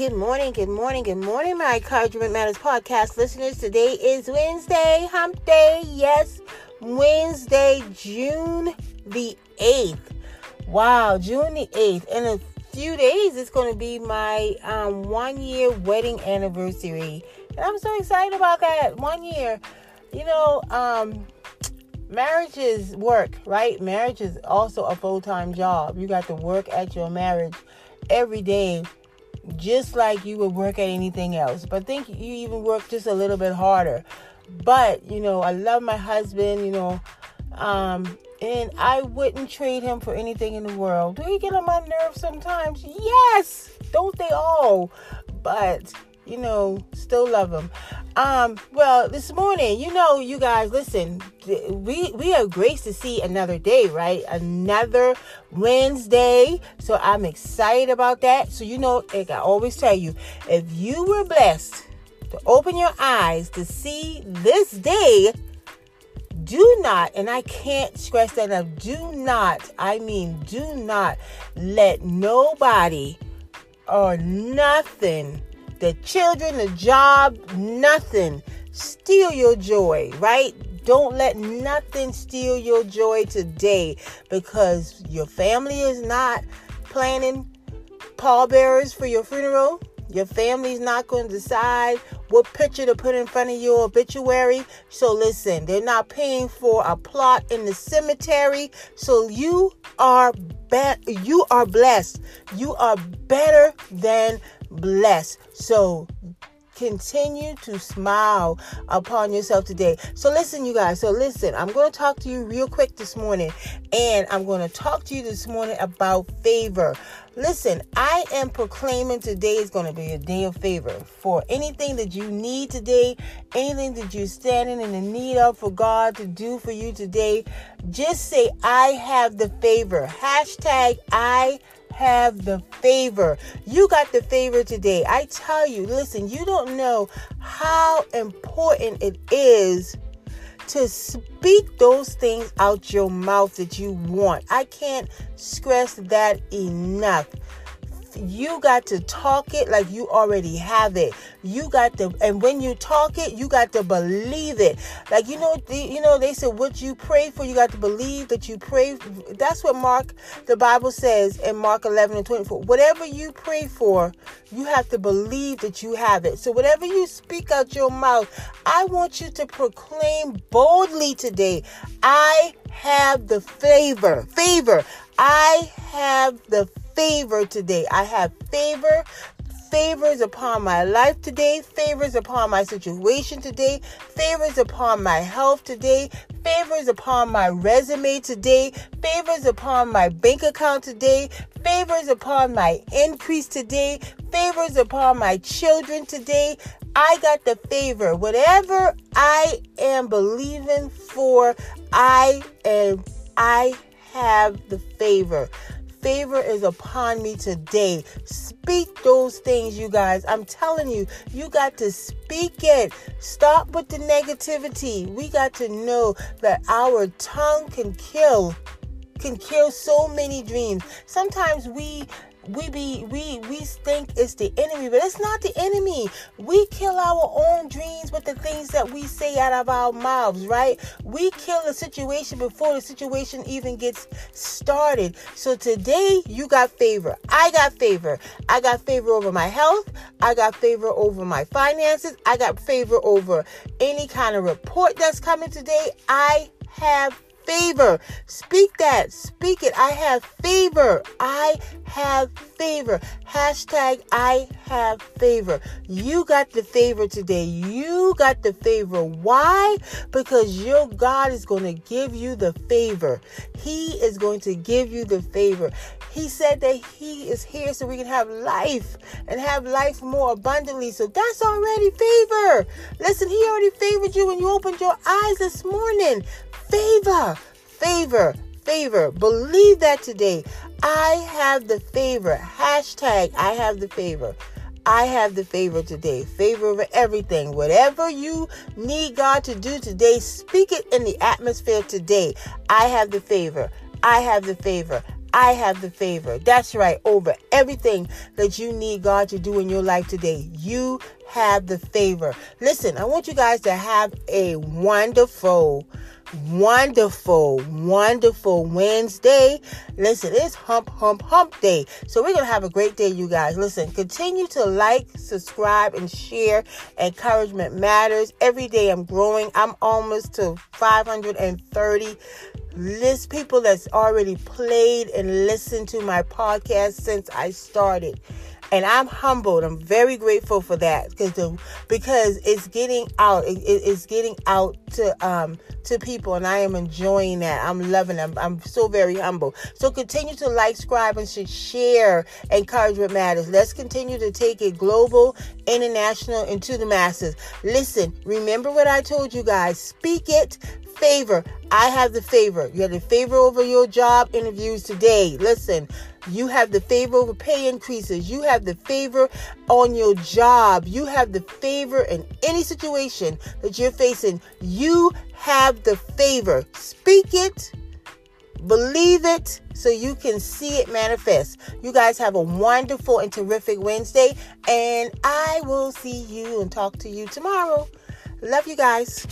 good morning, good morning, good morning, my Encouragement Matters podcast listeners. Today is Wednesday, hump day. Yes, Wednesday, June the 8th. Wow, June the 8th. In a few days, it's going to be my um, one year wedding anniversary. And I'm so excited about that. One year. You know, um, marriage is work, right? Marriage is also a full time job. You got to work at your marriage every day just like you would work at anything else. But think you even work just a little bit harder. But, you know, I love my husband, you know, um, and I wouldn't trade him for anything in the world. Do he get on my nerves sometimes? Yes, don't they all? But you know, still love him. Um, well, this morning, you know, you guys, listen, we we are grace to see another day, right? Another Wednesday. So I'm excited about that. So you know, like I always tell you, if you were blessed to open your eyes to see this day, do not, and I can't stress that enough, do not, I mean, do not let nobody or nothing the children, the job, nothing steal your joy, right? Don't let nothing steal your joy today because your family is not planning pallbearers for your funeral. Your family's not going to decide what picture to put in front of your obituary. So listen, they're not paying for a plot in the cemetery. So you are be- you are blessed. You are better than blessed. So continue to smile upon yourself today. So listen, you guys. So listen, I'm going to talk to you real quick this morning, and I'm going to talk to you this morning about favor. Listen, I am proclaiming today is going to be a day of favor for anything that you need today, anything that you're standing in the need of for God to do for you today. Just say, I have the favor. Hashtag I have the favor. You got the favor today. I tell you, listen, you don't know how important it is to speak those things out your mouth that you want. I can't stress that enough you got to talk it like you already have it. You got to, and when you talk it, you got to believe it. Like you know, the, you know, they said what you pray for, you got to believe that you pray. That's what Mark, the Bible says in Mark 11 and 24. Whatever you pray for, you have to believe that you have it. So whatever you speak out your mouth, I want you to proclaim boldly today. I have the favor. Favor. I have the favor today. I have favor favors upon my life today, favors upon my situation today, favors upon my health today, favors upon my resume today, favors upon my bank account today, favors upon my increase today, favors upon my children today. I got the favor. Whatever I am believing for, I am I have the favor favor is upon me today. Speak those things, you guys. I'm telling you, you got to speak it. Stop with the negativity. We got to know that our tongue can kill can kill so many dreams. Sometimes we we be we we think it's the enemy, but it's not the enemy. We kill our own dreams with the things that we say out of our mouths, right? We kill the situation before the situation even gets started. So today you got favor. I got favor. I got favor over my health. I got favor over my finances. I got favor over any kind of report that's coming today. I have favor. Speak that. Speak it. I have favor. I have favor. Hashtag I have favor. You got the favor today. You got the favor. Why? Because your God is going to give you the favor. He is going to give you the favor. He said that He is here so we can have life and have life more abundantly. So that's already favor. Listen, He already favored you when you opened your eyes this morning favor, favor, favor. Believe that today. I have the favor. Hashtag I have the favor. I have the favor today. Favor over everything. Whatever you need God to do today, speak it in the atmosphere today. I have the favor. I have the favor. I have the favor. That's right, over everything that you need God to do in your life today. You have the favor. Listen, I want you guys to have a wonderful, wonderful, wonderful Wednesday. Listen, it's hump, hump, hump day. So we're going to have a great day, you guys. Listen, continue to like, subscribe, and share. Encouragement matters. Every day I'm growing. I'm almost to 530 list people that's already played and listened to my podcast since I started and I'm humbled. I'm very grateful for that because because it's getting out. It, it's getting out to um to people, and I am enjoying that. I'm loving them. I'm so very humble. So continue to like, subscribe, and share. Encouragement matters. Let's continue to take it global, international, and to the masses. Listen. Remember what I told you guys. Speak it. Favor. I have the favor. You have the favor over your job interviews today. Listen. You have the favor over pay increases. You have the favor on your job. You have the favor in any situation that you're facing. You have the favor. Speak it, believe it, so you can see it manifest. You guys have a wonderful and terrific Wednesday, and I will see you and talk to you tomorrow. Love you guys.